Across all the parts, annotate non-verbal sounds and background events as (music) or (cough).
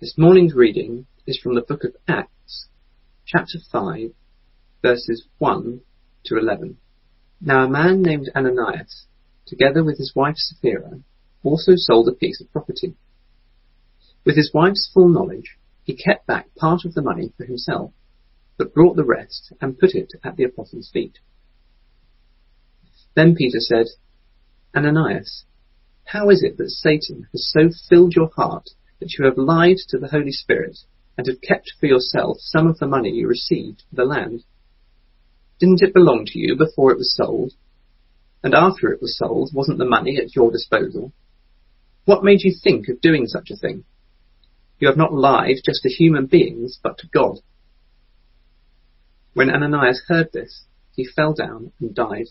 This morning's reading is from the book of Acts, chapter 5, verses 1 to 11. Now a man named Ananias, together with his wife Sapphira, also sold a piece of property. With his wife's full knowledge, he kept back part of the money for himself, but brought the rest and put it at the apostles' feet. Then Peter said, Ananias, how is it that Satan has so filled your heart that you have lied to the Holy Spirit and have kept for yourself some of the money you received for the land. Didn't it belong to you before it was sold? And after it was sold, wasn't the money at your disposal? What made you think of doing such a thing? You have not lied just to human beings, but to God. When Ananias heard this, he fell down and died,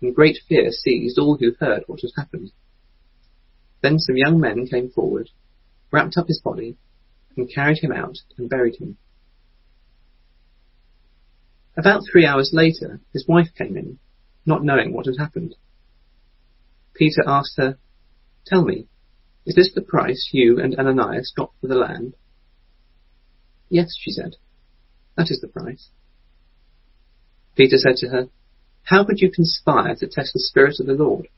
and great fear seized all who heard what had happened. Then some young men came forward wrapped up his body, and carried him out and buried him. About three hours later, his wife came in, not knowing what had happened. Peter asked her, Tell me, is this the price you and Ananias got for the land? Yes, she said. That is the price. Peter said to her, How could you conspire to test the Spirit of the Lord?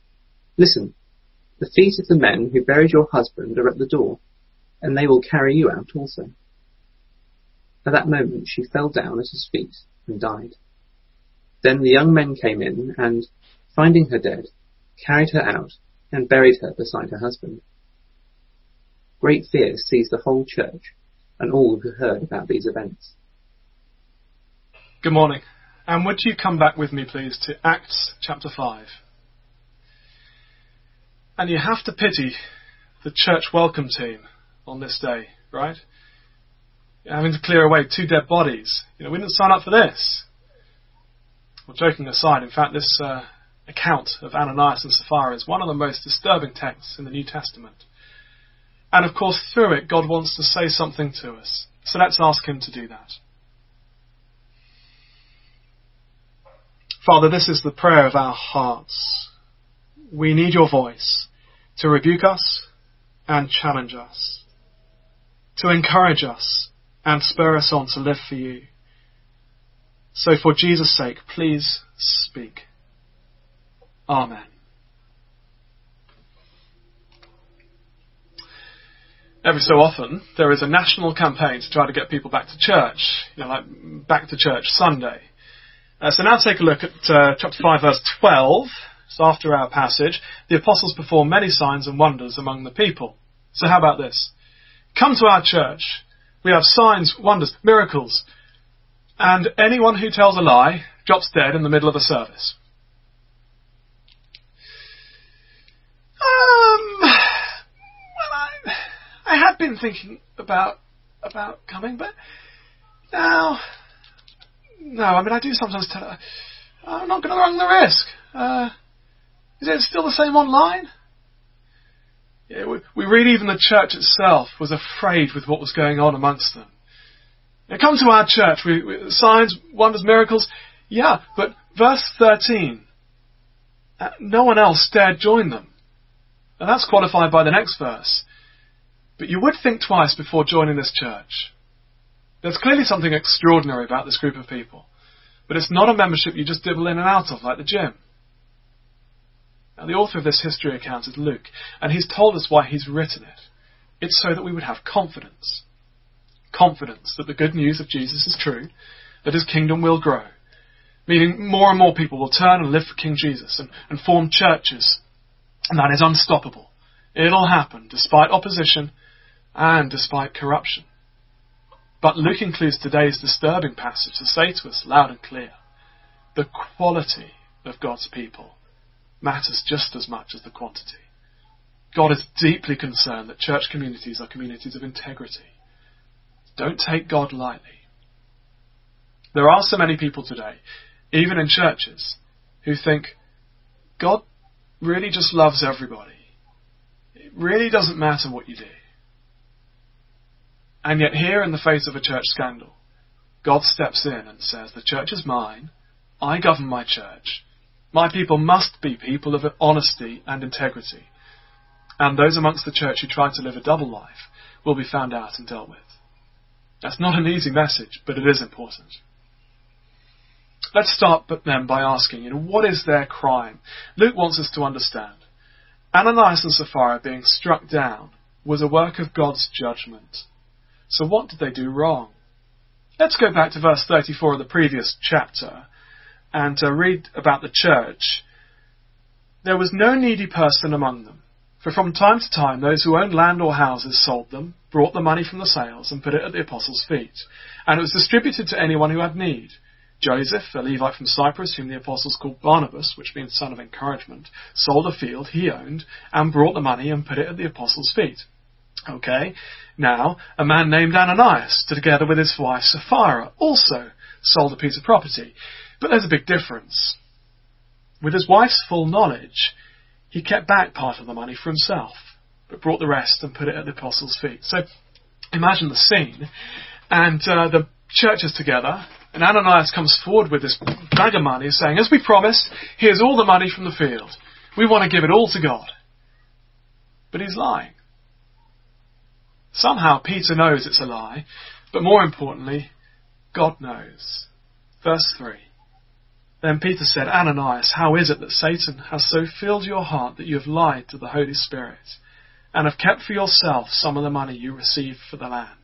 Listen, the feet of the men who buried your husband are at the door and they will carry you out also. At that moment she fell down at his feet and died. Then the young men came in and, finding her dead, carried her out and buried her beside her husband. Great fear seized the whole church and all who heard about these events. Good morning. And would you come back with me, please, to Acts chapter 5? And you have to pity the church welcome team on this day, right? Having to clear away two dead bodies. You know, we didn't sign up for this. Well, joking aside, in fact, this uh, account of Ananias and Sapphira is one of the most disturbing texts in the New Testament. And of course, through it, God wants to say something to us. So let's ask Him to do that. Father, this is the prayer of our hearts. We need your voice to rebuke us and challenge us to encourage us and spur us on to live for you. So for Jesus' sake, please speak. Amen. Every so often, there is a national campaign to try to get people back to church, you know, like back to church Sunday. Uh, so now take a look at uh, chapter 5, verse 12. So after our passage, the apostles perform many signs and wonders among the people. So how about this? Come to our church. We have signs, wonders, miracles. And anyone who tells a lie drops dead in the middle of a service. Um, well, I, I had been thinking about about coming, but now, no. I mean, I do sometimes tell. I'm not going to run the risk. Uh, is it still the same online? Yeah, we, we read even the church itself was afraid with what was going on amongst them. Now come to our church, we, we, signs, wonders, miracles. Yeah, but verse 13, uh, no one else dared join them. And that's qualified by the next verse. But you would think twice before joining this church. There's clearly something extraordinary about this group of people. But it's not a membership you just dibble in and out of like the gym. Now, the author of this history account is Luke, and he's told us why he's written it. It's so that we would have confidence. Confidence that the good news of Jesus is true, that his kingdom will grow, meaning more and more people will turn and live for King Jesus and, and form churches. And that is unstoppable. It'll happen despite opposition and despite corruption. But Luke includes today's disturbing passage to say to us loud and clear the quality of God's people matters just as much as the quantity. God is deeply concerned that church communities are communities of integrity. Don't take God lightly. There are so many people today, even in churches, who think God really just loves everybody. It really doesn't matter what you do. And yet, here in the face of a church scandal, God steps in and says, The church is mine. I govern my church. My people must be people of honesty and integrity. And those amongst the church who try to live a double life will be found out and dealt with. That's not an easy message, but it is important. Let's start then by asking, you know, what is their crime? Luke wants us to understand. Ananias and Sapphira being struck down was a work of God's judgment. So what did they do wrong? Let's go back to verse 34 of the previous chapter and uh, read about the church. There was no needy person among them, for from time to time those who owned land or houses sold them, brought the money from the sales, and put it at the apostles' feet. And it was distributed to anyone who had need. Joseph, a Levite from Cyprus, whom the apostles called Barnabas, which means son of encouragement, sold a field he owned and brought the money and put it at the apostles' feet. Okay, now a man named Ananias, together with his wife Sapphira, also sold a piece of property. But there's a big difference. With his wife's full knowledge, he kept back part of the money for himself, but brought the rest and put it at the apostles' feet. So imagine the scene, and uh, the church is together, and Ananias comes forward with this bag of money saying, as we promised, here's all the money from the field. We want to give it all to God. But he's lying. Somehow Peter knows it's a lie, but more importantly, God knows. Verse 3. Then Peter said, Ananias, how is it that Satan has so filled your heart that you have lied to the Holy Spirit and have kept for yourself some of the money you received for the land?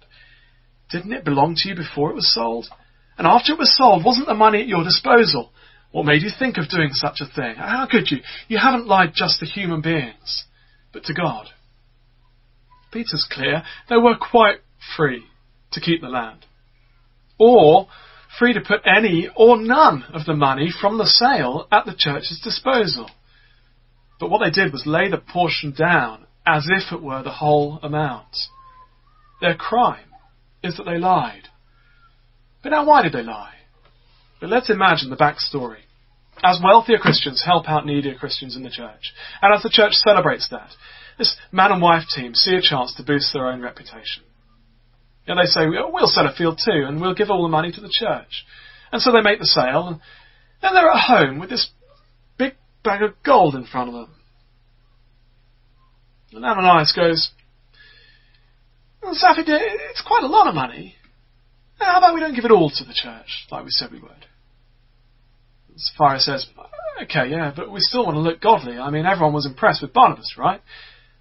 Didn't it belong to you before it was sold? And after it was sold, wasn't the money at your disposal? What made you think of doing such a thing? How could you? You haven't lied just to human beings, but to God. Peter's clear. They were quite free to keep the land. Or free to put any or none of the money from the sale at the church's disposal. But what they did was lay the portion down as if it were the whole amount. Their crime is that they lied. But now why did they lie? But let's imagine the backstory. As wealthier Christians help out needier Christians in the church, and as the church celebrates that, this man and wife team see a chance to boost their own reputation. And they say, we'll sell a field too, and we'll give all the money to the church. And so they make the sale, and then they're at home with this big bag of gold in front of them. And Ananias goes, well, it's quite a lot of money. How about we don't give it all to the church, like we said we would? Sapphira says, okay, yeah, but we still want to look godly. I mean, everyone was impressed with Barnabas, right?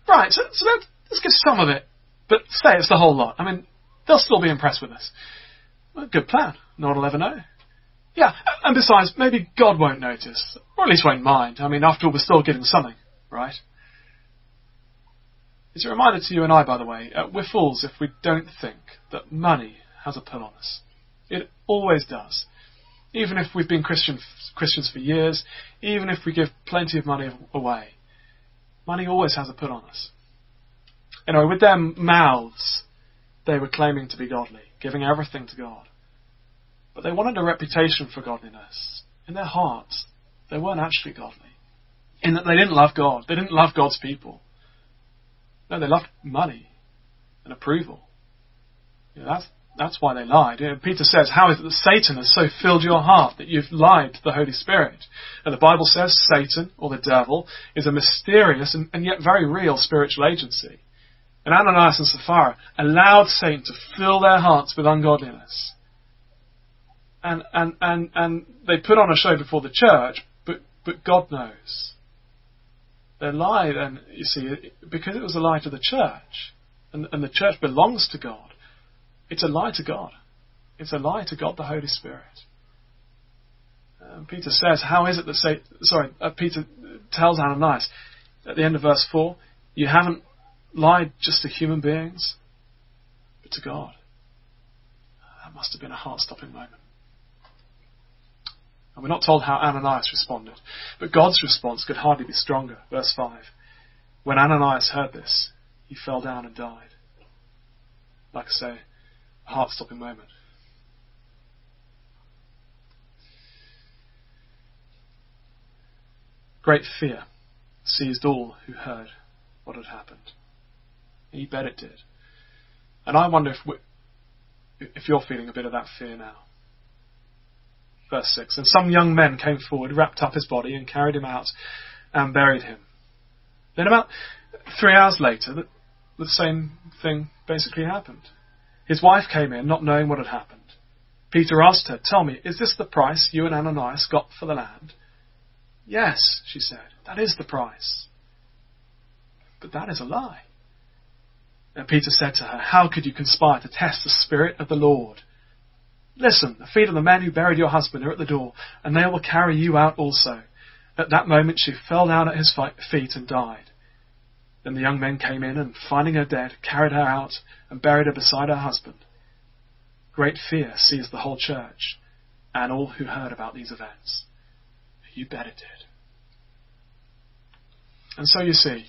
Right, so, so let's, let's give some of it, but say it's the whole lot. I mean, they'll still be impressed with us. Good plan. No one will ever know. Yeah, and besides, maybe God won't notice, or at least won't mind. I mean, after all, we're still giving something, right? It's a reminder to you and I, by the way, uh, we're fools if we don't think that money has a pull on us. It always does. Even if we've been Christian, Christians for years, even if we give plenty of money away, money always has a pull on us. Anyway, with their mouths, they were claiming to be godly, giving everything to God. But they wanted a reputation for godliness. In their hearts, they weren't actually godly. In that they didn't love God. They didn't love God's people. No, they loved money and approval. You know, that's, that's why they lied. You know, Peter says, How is it that Satan has so filled your heart that you've lied to the Holy Spirit? And the Bible says Satan, or the devil, is a mysterious and, and yet very real spiritual agency. And Ananias and Sapphira allowed Satan to fill their hearts with ungodliness. And, and, and, and they put on a show before the church, but, but God knows. Their lie then, you see, because it was a lie to the church, and, and the church belongs to God, it's a lie to God. It's a lie to God the Holy Spirit. Um, Peter says, how is it that say, sorry, uh, Peter tells Ananias at the end of verse 4, you haven't lied just to human beings, but to God. That must have been a heart-stopping moment. And we're not told how Ananias responded, but God's response could hardly be stronger. Verse 5. When Ananias heard this, he fell down and died. Like I say, a heart stopping moment. Great fear seized all who heard what had happened. You bet it did. And I wonder if, if you're feeling a bit of that fear now. Verse 6 And some young men came forward, wrapped up his body, and carried him out and buried him. Then, about three hours later, the same thing basically happened. His wife came in not knowing what had happened. Peter asked her, Tell me, is this the price you and Ananias got for the land? Yes, she said, that is the price. But that is a lie. And Peter said to her, How could you conspire to test the Spirit of the Lord? Listen, the feet of the men who buried your husband are at the door, and they will carry you out also. At that moment she fell down at his feet and died. Then the young men came in, and finding her dead, carried her out and buried her beside her husband. Great fear seized the whole church and all who heard about these events. You bet it did. And so you see,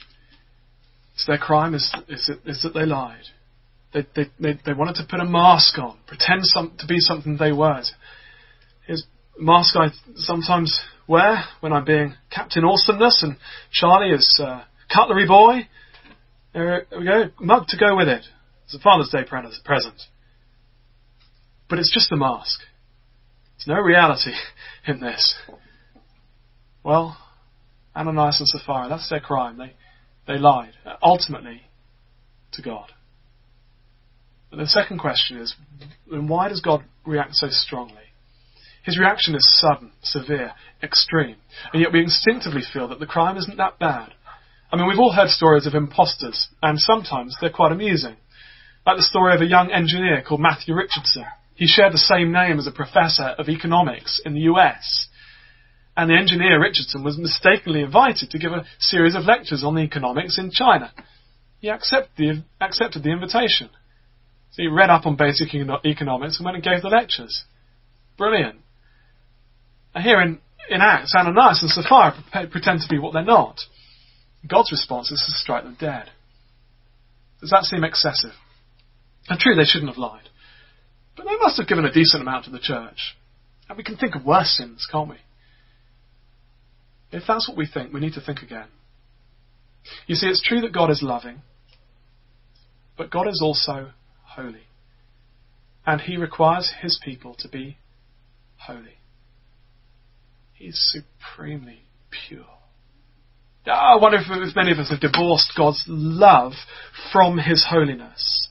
so their crime is, is, is that they lied. They, they, they, they, wanted to put a mask on, pretend some, to be something they weren't. Here's a mask I sometimes wear when I'm being Captain Awesomeness and Charlie is uh, Cutlery Boy. There we go, mug to go with it. It's a Father's Day present. But it's just a mask. There's no reality (laughs) in this. Well, Ananias and Sapphira, that's their crime. They, they lied, ultimately, to God. But the second question is, then why does God react so strongly? His reaction is sudden, severe, extreme, and yet we instinctively feel that the crime isn't that bad. I mean, we've all heard stories of imposters, and sometimes they're quite amusing. Like the story of a young engineer called Matthew Richardson. He shared the same name as a professor of economics in the US. And the engineer Richardson was mistakenly invited to give a series of lectures on the economics in China. He accepted the, accepted the invitation. So he read up on basic economics and went and gave the lectures. Brilliant. And here in, in Acts, Ananias and Sapphira pretend to be what they're not. God's response is to strike them dead. Does that seem excessive? And true, they shouldn't have lied. But they must have given a decent amount to the church. And we can think of worse sins, can't we? If that's what we think, we need to think again. You see, it's true that God is loving, but God is also holy. And He requires His people to be holy. He's supremely pure. Ah, I wonder if many of us have divorced God's love from His holiness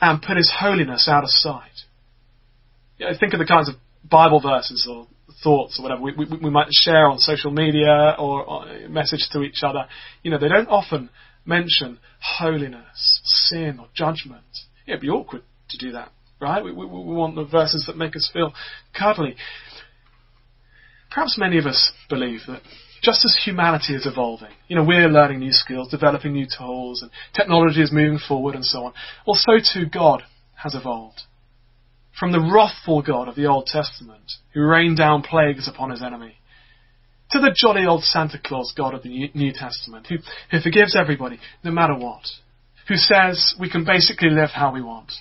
and put His holiness out of sight. You know, think of the kinds of Bible verses or thoughts or whatever we, we, we might share on social media or, or message to each other. You know, they don't often mention holiness, sin, or judgment. It'd be awkward to do that, right? We, we, we want the verses that make us feel cuddly. Perhaps many of us believe that just as humanity is evolving, you know, we're learning new skills, developing new tools, and technology is moving forward and so on, well, so too God has evolved from the wrathful God of the Old Testament, who rained down plagues upon his enemy, to the jolly old Santa Claus God of the New Testament, who, who forgives everybody, no matter what, who says we can basically live how we want,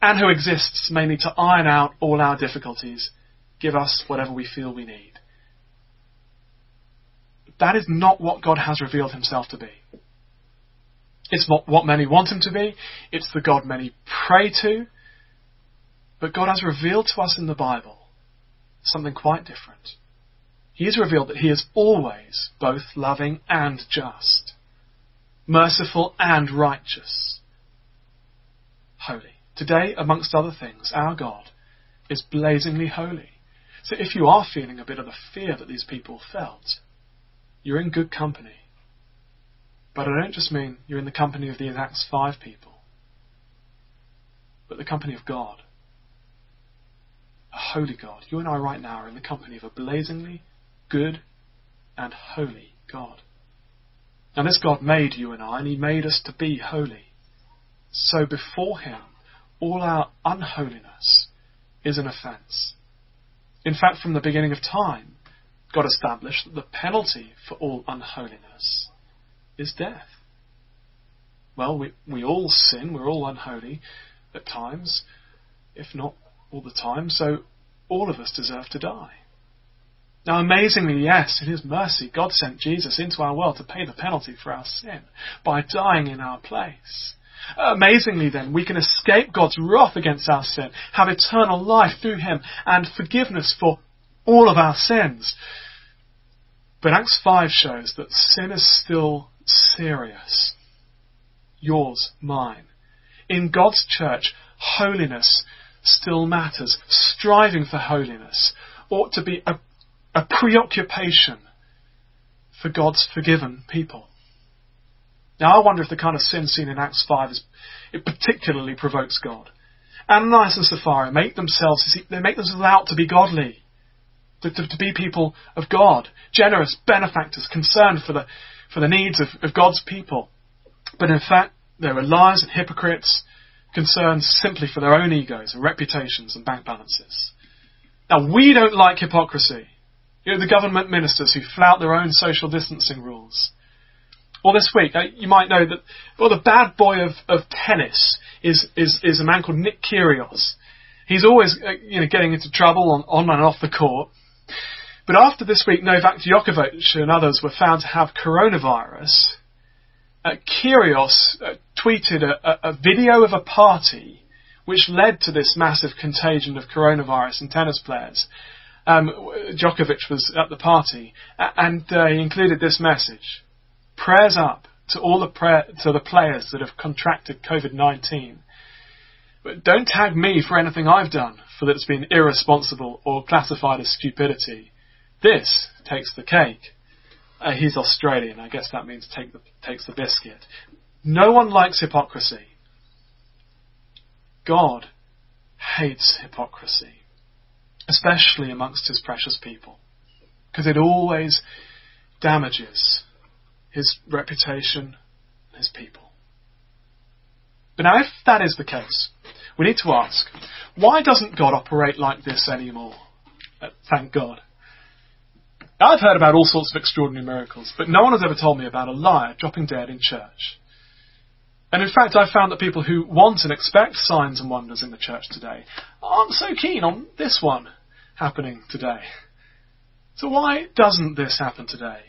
and who exists mainly to iron out all our difficulties, give us whatever we feel we need. That is not what God has revealed himself to be. It's not what many want him to be. It's the God many pray to. But God has revealed to us in the Bible something quite different. He has revealed that He is always both loving and just, merciful and righteous, holy. Today, amongst other things, our God is blazingly holy. So if you are feeling a bit of the fear that these people felt, you're in good company. But I don't just mean you're in the company of the Acts 5 people, but the company of God a holy God. You and I right now are in the company of a blazingly good and holy God. Now this God made you and I, and He made us to be holy. So before Him, all our unholiness is an offence. In fact, from the beginning of time, God established that the penalty for all unholiness is death. Well, we, we all sin, we're all unholy at times, if not all the time, so all of us deserve to die. Now, amazingly, yes, in His mercy, God sent Jesus into our world to pay the penalty for our sin by dying in our place. Amazingly, then, we can escape God's wrath against our sin, have eternal life through Him, and forgiveness for all of our sins. But Acts 5 shows that sin is still serious. yours, mine. In God's church, holiness still matters. Striving for holiness ought to be a, a preoccupation for God's forgiven people. Now, I wonder if the kind of sin seen in Acts 5 is, it particularly provokes God. Ananias and Sapphira make themselves, they make themselves out to be godly, to, to, to be people of God, generous benefactors, concerned for the, for the needs of, of God's people. But in fact, they were liars and hypocrites, concerned simply for their own egos and reputations and bank balances. Now, we don't like hypocrisy. You know, the government ministers who flout their own social distancing rules. Well, this week, uh, you might know that, well, the bad boy of, of tennis is, is, is a man called Nick Kyrgios. He's always, uh, you know, getting into trouble on, on and off the court. But after this week, Novak Djokovic and others were found to have coronavirus, uh, Kyrgios uh, tweeted a, a, a video of a party which led to this massive contagion of coronavirus in tennis players. Um, Djokovic was at the party, and uh, he included this message prayers up to all the to the players that have contracted COVID-19. But don't tag me for anything I've done for that it's been irresponsible or classified as stupidity. This takes the cake. Uh, he's Australian. I guess that means take the, takes the biscuit. No one likes hypocrisy. God hates hypocrisy, especially amongst his precious people, because it always damages his reputation, and his people. But now, if that is the case, we need to ask, why doesn't God operate like this anymore? Uh, thank God. I've heard about all sorts of extraordinary miracles, but no one has ever told me about a liar dropping dead in church. And in fact, I've found that people who want and expect signs and wonders in the church today aren't so keen on this one happening today. So why doesn't this happen today?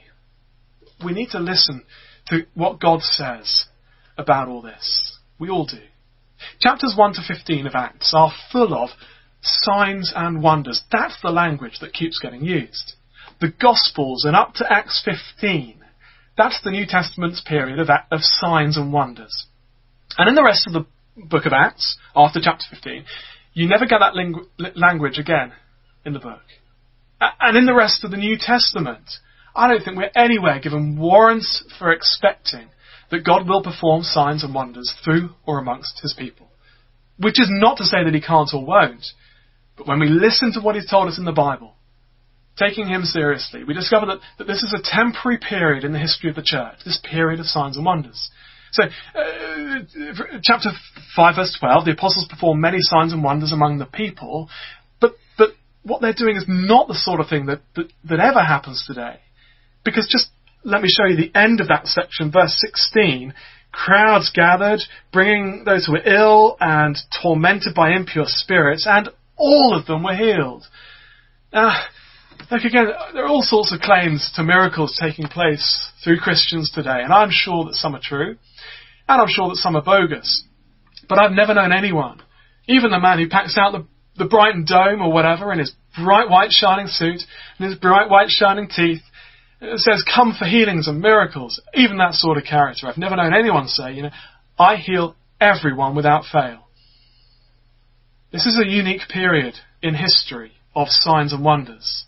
we need to listen to what God says about all this. We all do. Chapters 1 to 15 of Acts are full of signs and wonders. That's the language that keeps getting used. The Gospels and up to Acts 15, that's the New Testament's period of, of signs and wonders. And in the rest of the book of Acts, after chapter 15, you never get that language again in the book. And in the rest of the New Testament, I don't think we're anywhere given warrants for expecting that God will perform signs and wonders through or amongst his people. Which is not to say that he can't or won't, but when we listen to what he's told us in the Bible, taking him seriously, we discover that, that this is a temporary period in the history of the church, this period of signs and wonders. So, uh, chapter 5 verse 12, the apostles perform many signs and wonders among the people, but, but what they're doing is not the sort of thing that, that, that ever happens today. Because just let me show you the end of that section, verse 16. Crowds gathered, bringing those who were ill and tormented by impure spirits, and all of them were healed. Now, look again, there are all sorts of claims to miracles taking place through Christians today, and I'm sure that some are true, and I'm sure that some are bogus. But I've never known anyone, even the man who packs out the, the Brighton Dome or whatever in his bright white shining suit and his bright white shining teeth, it says, come for healings and miracles. Even that sort of character. I've never known anyone say, you know, I heal everyone without fail. This is a unique period in history of signs and wonders.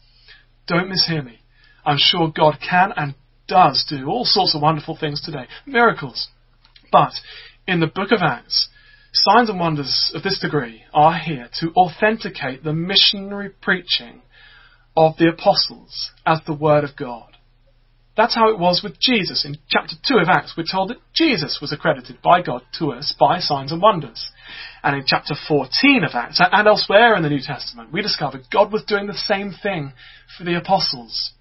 Don't mishear me. I'm sure God can and does do all sorts of wonderful things today. Miracles. But in the book of Acts, signs and wonders of this degree are here to authenticate the missionary preaching of the apostles as the Word of God. That's how it was with Jesus. In chapter 2 of Acts, we're told that Jesus was accredited by God to us by signs and wonders. And in chapter 14 of Acts, and elsewhere in the New Testament, we discover God was doing the same thing for the apostles.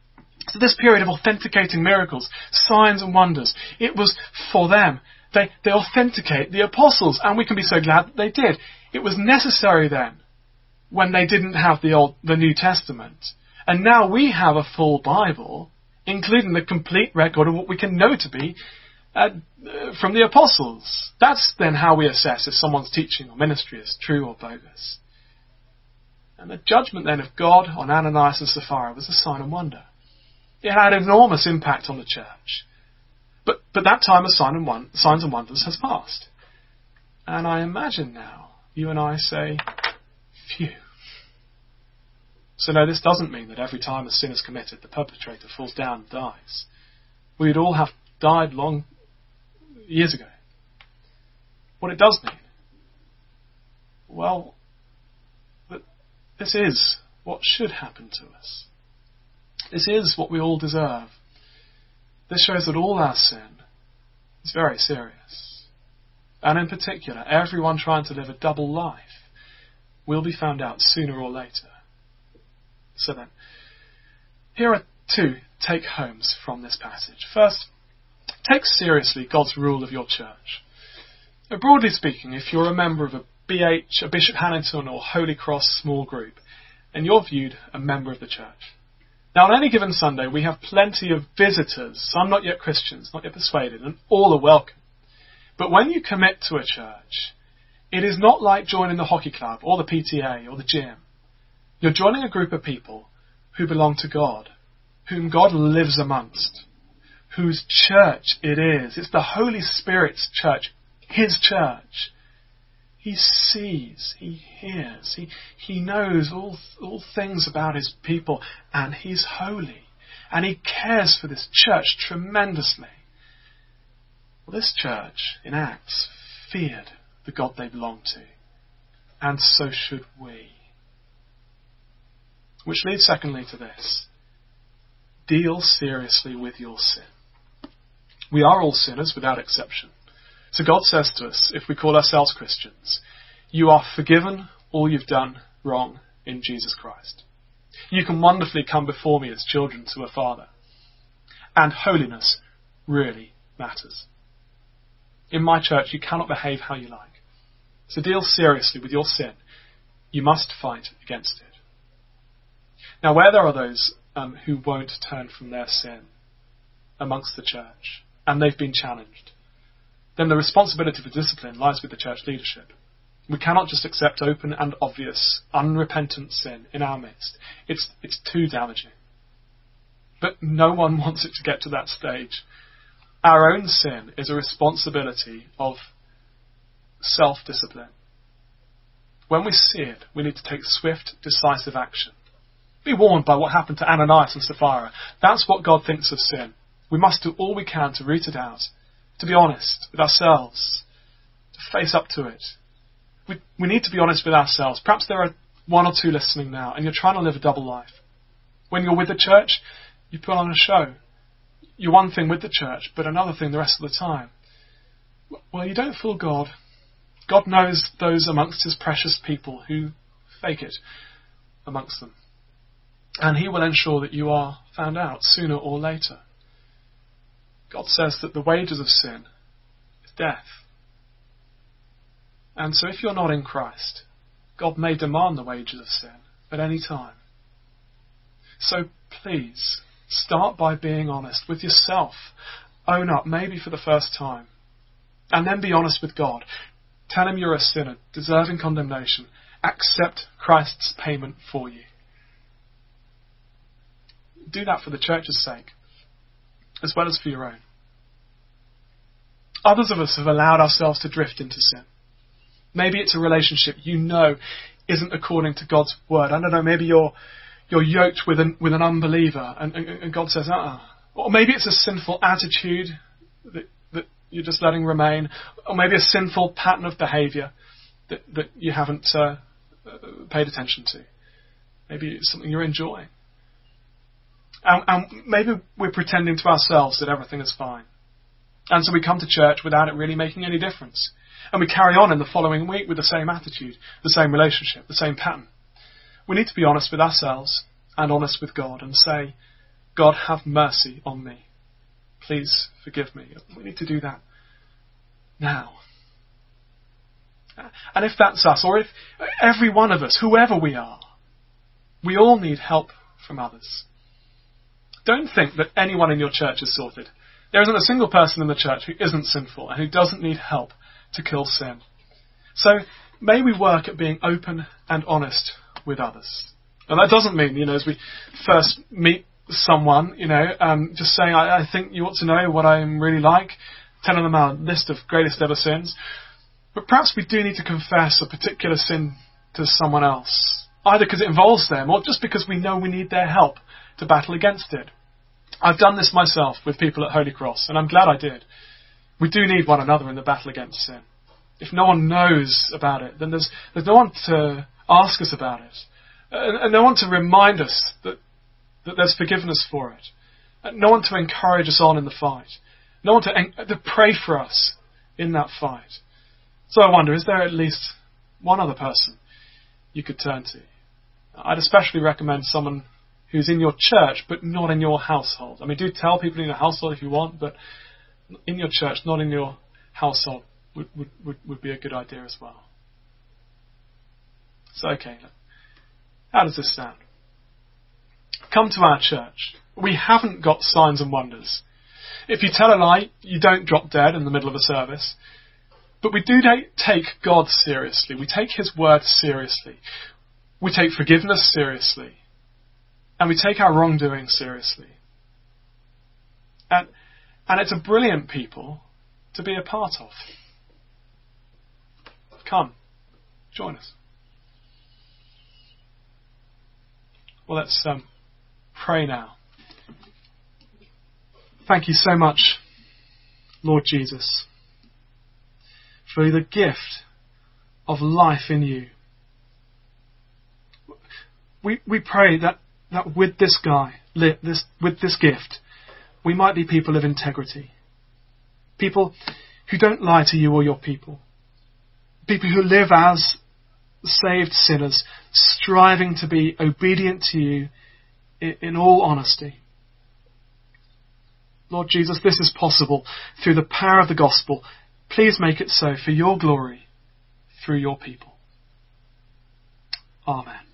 So this period of authenticating miracles, signs and wonders, it was for them. They, they authenticate the apostles, and we can be so glad that they did. It was necessary then, when they didn't have the Old, the New Testament. And now we have a full Bible, including the complete record of what we can know to be uh, from the apostles. That's then how we assess if someone's teaching or ministry is true or bogus. And the judgment then of God on Ananias and Sapphira was a sign and wonder. It had an enormous impact on the church. But, but that time of sign and signs and wonders has passed. And I imagine now you and I say, phew. So no, this doesn't mean that every time a sin is committed, the perpetrator falls down and dies. We'd all have died long years ago. What it does mean, well, that this is what should happen to us. This is what we all deserve. This shows that all our sin is very serious. And in particular, everyone trying to live a double life will be found out sooner or later. So then, here are two take homes from this passage. First, take seriously God's rule of your church. Now, broadly speaking, if you're a member of a BH, a Bishop Hannington or Holy Cross small group, and you're viewed a member of the church. Now, on any given Sunday, we have plenty of visitors, some not yet Christians, not yet persuaded, and all are welcome. But when you commit to a church, it is not like joining the hockey club or the PTA or the gym. You're joining a group of people who belong to God, whom God lives amongst, whose church it is. It's the Holy Spirit's church, His church. He sees, He hears, He, he knows all, all things about His people, and He's holy. And He cares for this church tremendously. Well, this church in Acts feared the God they belonged to, and so should we. Which leads secondly to this. Deal seriously with your sin. We are all sinners without exception. So God says to us, if we call ourselves Christians, you are forgiven all you've done wrong in Jesus Christ. You can wonderfully come before me as children to a Father. And holiness really matters. In my church, you cannot behave how you like. So deal seriously with your sin. You must fight against it. Now, where there are those um, who won't turn from their sin amongst the church, and they've been challenged, then the responsibility for discipline lies with the church leadership. We cannot just accept open and obvious, unrepentant sin in our midst. It's, it's too damaging. But no one (laughs) wants it to get to that stage. Our own sin is a responsibility of self discipline. When we see it, we need to take swift, decisive action. Be warned by what happened to Ananias and Sapphira. That's what God thinks of sin. We must do all we can to root it out, to be honest with ourselves, to face up to it. We, we need to be honest with ourselves. Perhaps there are one or two listening now, and you're trying to live a double life. When you're with the church, you put on a show. You're one thing with the church, but another thing the rest of the time. Well, you don't fool God. God knows those amongst his precious people who fake it amongst them and he will ensure that you are found out sooner or later. God says that the wages of sin is death. And so if you're not in Christ, God may demand the wages of sin at any time. So please, start by being honest with yourself. Own up, maybe for the first time. And then be honest with God. Tell him you're a sinner, deserving condemnation. Accept Christ's payment for you do that for the church's sake, as well as for your own. Others of us have allowed ourselves to drift into sin. Maybe it's a relationship you know isn't according to God's word. I don't know, maybe you're, you're yoked with an, with an unbeliever and, and, and God says, uh-uh. Or maybe it's a sinful attitude that, that you're just letting remain. Or maybe a sinful pattern of behavior that, that you haven't uh, paid attention to. Maybe it's something you're enjoying. And, and maybe we're pretending to ourselves that everything is fine. And so we come to church without it really making any difference. And we carry on in the following week with the same attitude, the same relationship, the same pattern. We need to be honest with ourselves and honest with God and say, God, have mercy on me. Please forgive me. We need to do that now. And if that's us, or if every one of us, whoever we are, we all need help from others. Don't think that anyone in your church is sorted. There isn't a single person in the church who isn't sinful and who doesn't need help to kill sin. So may we work at being open and honest with others. And that doesn't mean, you know, as we first meet someone, you know, um, just saying, I, I think you ought to know what I'm really like, telling them our list of greatest ever sins. But perhaps we do need to confess a particular sin to someone else, either because it involves them or just because we know we need their help to battle against it. I've done this myself with people at Holy Cross, and I'm glad I did. We do need one another in the battle against sin. If no one knows about it, then there's, there's no one to ask us about it, and, and no one to remind us that, that there's forgiveness for it, and no one to encourage us on in the fight, no one to, to pray for us in that fight. So I wonder, is there at least one other person you could turn to? I'd especially recommend someone who's in your church but not in your household. I mean, do tell people in your household if you want, but in your church, not in your household, would, would, would, would be a good idea as well. So, okay, how does this sound? Come to our church. We haven't got signs and wonders. If you tell a lie, you don't drop dead in the middle of a service. But we do take God seriously. We take His word seriously. We take forgiveness seriously. And we take our wrongdoing seriously. And, and it's a brilliant people to be a part of. Come, join us. Well, let's um, pray now. Thank you so much, Lord Jesus, for the gift of life in you. We, we pray that, that with this guy, this, with this gift, we might be people of integrity. People who don't lie to you or your people. People who live as saved sinners, striving to be obedient to you in, in all honesty. Lord Jesus, this is possible through the power of the gospel. Please make it so for your glory through your people. Amen.